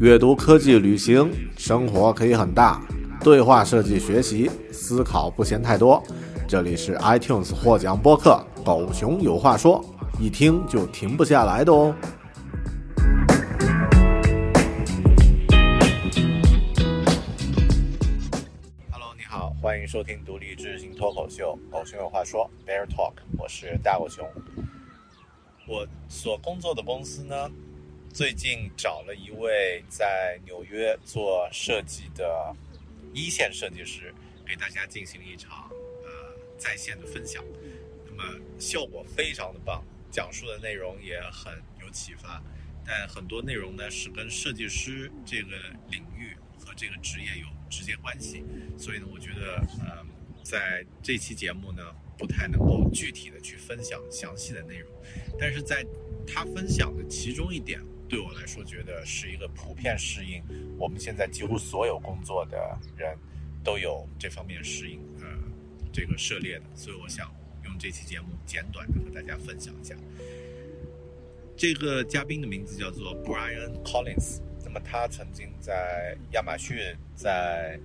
阅读、科技、旅行，生活可以很大。对话设计学习，思考不嫌太多。这里是 iTunes 获奖播客《狗熊有话说》，一听就停不下来的哦。Hello，你好，欢迎收听独立知识型脱口秀《狗熊有话说》（Bear Talk），我是大狗熊。我所工作的公司呢，最近找了一位在纽约做设计的一线设计师，给大家进行一场呃在线的分享。那么效果非常的棒，讲述的内容也很有启发。但很多内容呢是跟设计师这个领域和这个职业有直接关系，所以呢，我觉得呃在这期节目呢。不太能够具体的去分享详细的内容，但是在他分享的其中一点，对我来说觉得是一个普遍适应我们现在几乎所有工作的人都有这方面适应呃这个涉猎的，所以我想用这期节目简短的和大家分享一下。这个嘉宾的名字叫做 Brian Collins，那么他曾经在亚马逊在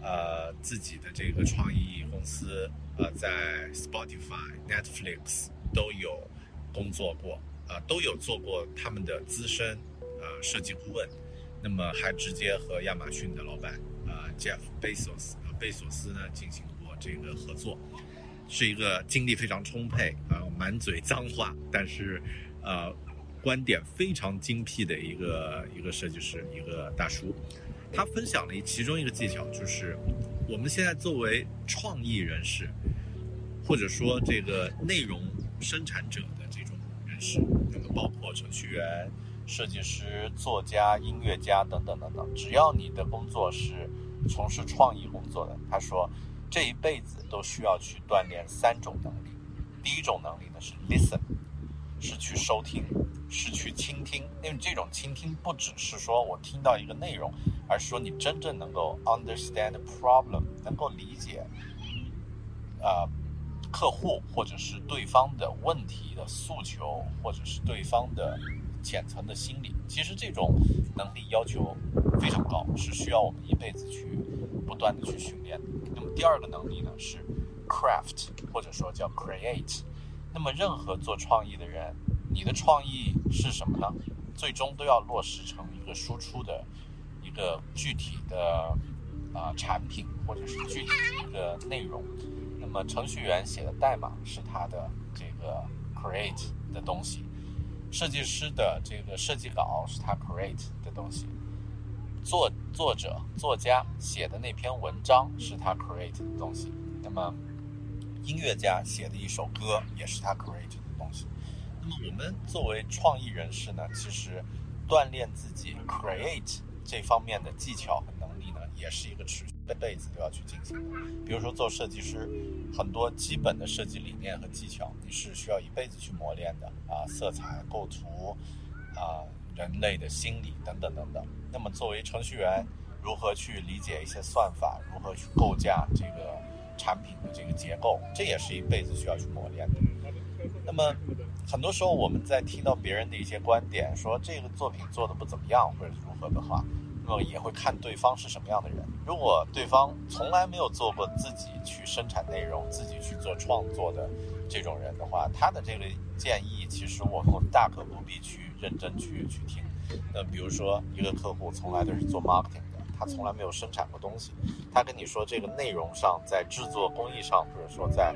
呃自己的这个创意公司。呃，在 Spotify、Netflix 都有工作过，呃，都有做过他们的资深呃设计顾问，那么还直接和亚马逊的老板呃 Jeff Bezos 呃贝索斯呢进行过这个合作，是一个精力非常充沛啊，满嘴脏话，但是呃观点非常精辟的一个一个设计师，一个大叔。他分享了其中一个技巧，就是我们现在作为创意人士，或者说这个内容生产者是，那么包括程序员、设计师、作家、音乐家等等等等，只要你的工作是从事创意工作的，他说这一辈子都需要去锻炼三种能力。第一种能力呢是 listen。是去收听，是去倾听，因为这种倾听不只是说我听到一个内容，而是说你真正能够 understand problem，能够理解，呃，客户或者是对方的问题的诉求，或者是对方的浅层的心理。其实这种能力要求非常高，是需要我们一辈子去不断的去训练。那么第二个能力呢是 craft，或者说叫 create。那么，任何做创意的人，你的创意是什么呢？最终都要落实成一个输出的一个具体的啊产品，或者是具体的一个内容。程序员写的代码是他的这个 create 的东西，设计师的这个设计稿是他 create 的东西，作作者作家写的那篇文章是他 create 的东西。那么。音乐家写的一首歌也是他 create 的东西。那么我们作为创意人士呢，其实锻炼自己 create 这方面的技巧，也是一个持续一辈子都要去进行的。比如说做设计师，很多基本的设计理念和技巧，你是需要一辈子去磨练的啊，色彩、构图啊，人类的心理等等等等。那么作为程序员，如何去理解一些算法，如何去构架这个？产品的这个结构，这也是一辈子需要去磨练的。那么，很多时候我们在听到别人的一些观点，说这个作品做的不怎么样，或者如何的话，那么也会看对方是什么样的人。如果对方从来没有做过自己去生产内容、自己去做创作的这种人的话，他的这个建议，其实我们大可不必去认真去去听。那比如说，一个客户从来都是做 marketing 的。他从来没有生产过东西，他跟你说这个内容上，在制作工艺上，或者说在，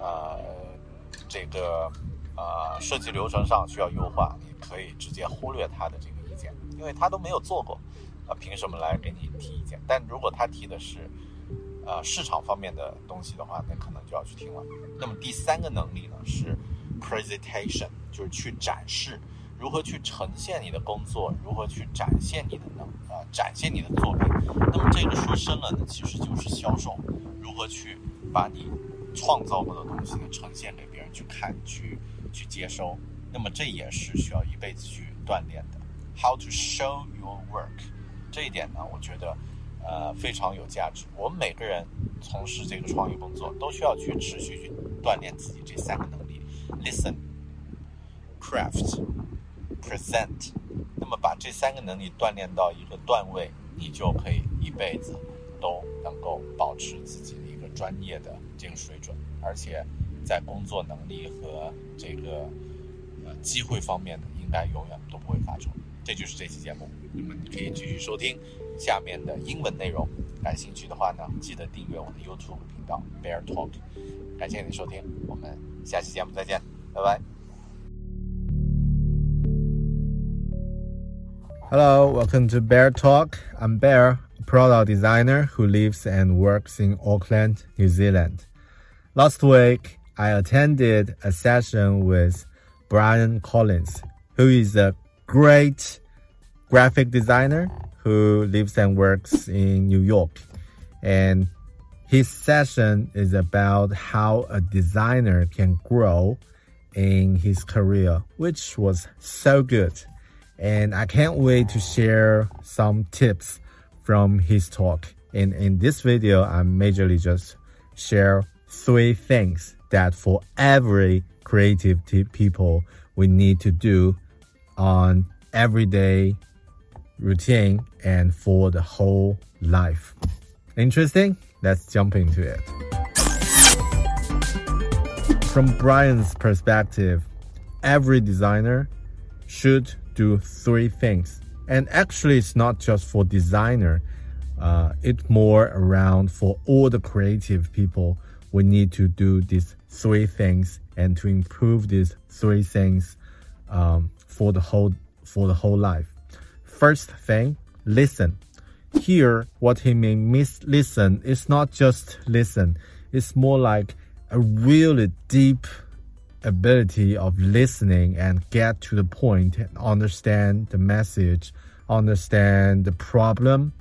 呃，这个呃设计流程上需要优化，你可以直接忽略他的这个意见，因为他都没有做过，啊，凭什么来给你提意见？但如果他提的是，呃，市场方面的东西的话，那可能就要去听了。那么第三个能力呢是 presentation，就是去展示。如何去呈现你的工作？如何去展现你的能啊？展现你的作品？那么这个说深了呢，其实就是销售。如何去把你创造过的东西呢呈现给别人去看、去去接收？那么这也是需要一辈子去锻炼的。How to show your work？这一点呢，我觉得呃非常有价值。我们每个人从事这个创意工作，都需要去持续去锻炼自己这三个能力：listen，craft。present，那么把这三个能力锻炼到一个段位，你就可以一辈子都能够保持自己的一个专业的这个水准，而且在工作能力和这个呃机会方面呢，应该永远都不会发愁。这就是这期节目，你们可以继续收听下面的英文内容。感兴趣的话呢，记得订阅我的 YouTube 频道 Bear Talk。感谢你的收听，我们下期节目再见，拜拜。Hello, welcome to Bear Talk. I'm Bear, a product designer who lives and works in Auckland, New Zealand. Last week, I attended a session with Brian Collins, who is a great graphic designer who lives and works in New York. And his session is about how a designer can grow in his career, which was so good. And I can't wait to share some tips from his talk. And in this video, I'm majorly just share three things that for every creative people we need to do on everyday routine and for the whole life. Interesting? Let's jump into it. From Brian's perspective, every designer should do three things. And actually, it's not just for designer. Uh, it's more around for all the creative people. We need to do these three things and to improve these three things um, for the whole for the whole life. First thing, listen. Here, what he means listen is not just listen. It's more like a really deep ability of listening and get to the point and understand the message, understand the problem,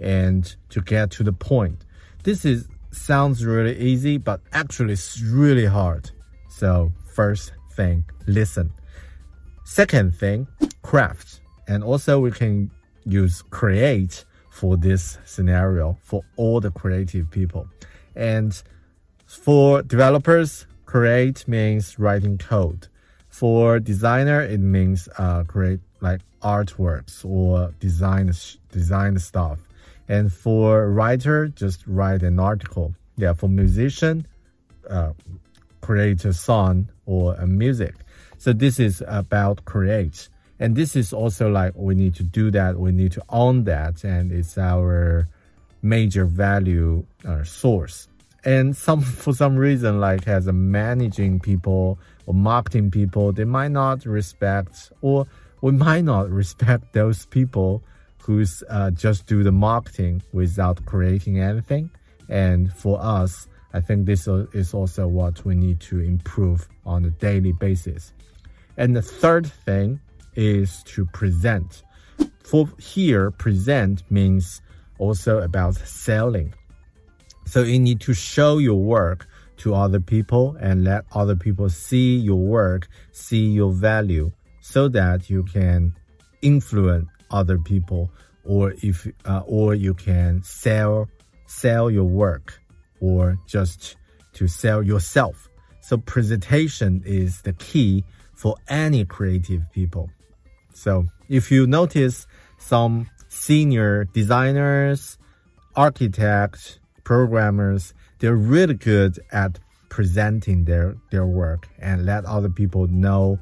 and to get to the point. This is sounds really easy, but actually it's really hard. So first thing, listen. Second thing, craft. And also we can use create for this scenario for all the creative people. And for developers, create means writing code. For designer, it means uh, create like artworks or design design stuff. And for writer, just write an article. Yeah, for musician, uh, create a song or a music. So this is about create. And this is also like we need to do that. We need to own that. And it's our major value uh, source. And some, for some reason, like as a managing people or marketing people, they might not respect or we might not respect those people who's uh, just do the marketing without creating anything. And for us, I think this is also what we need to improve on a daily basis. And the third thing is to present. For here, present means also about selling. So you need to show your work to other people and let other people see your work, see your value so that you can influence other people or if uh, or you can sell sell your work or just to sell yourself. So presentation is the key for any creative people. So if you notice some senior designers, architects, programmers, they're really good at presenting their, their work and let other people know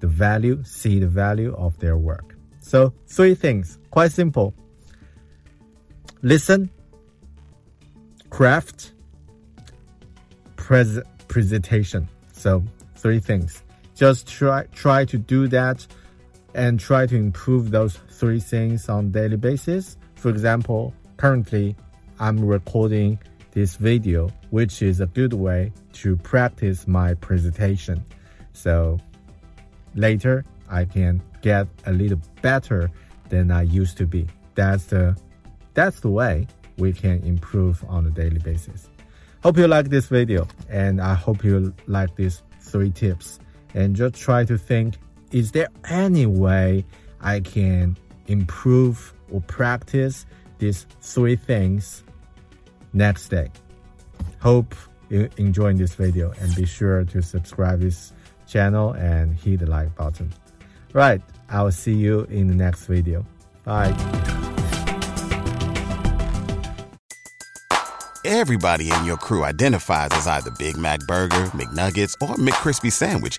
the value, see the value of their work. So three things, quite simple. Listen, craft, pres presentation. So three things. Just try try to do that and try to improve those three things on a daily basis. For example, currently I'm recording this video, which is a good way to practice my presentation. So later I can get a little better than I used to be. That's the that's the way we can improve on a daily basis. Hope you like this video and I hope you like these three tips and just try to think, is there any way I can improve or practice these three things next day? Hope you enjoying this video and be sure to subscribe this channel and hit the like button. Right, I'll see you in the next video. Bye. Everybody in your crew identifies as either Big Mac Burger, McNuggets, or McCrispy Sandwich.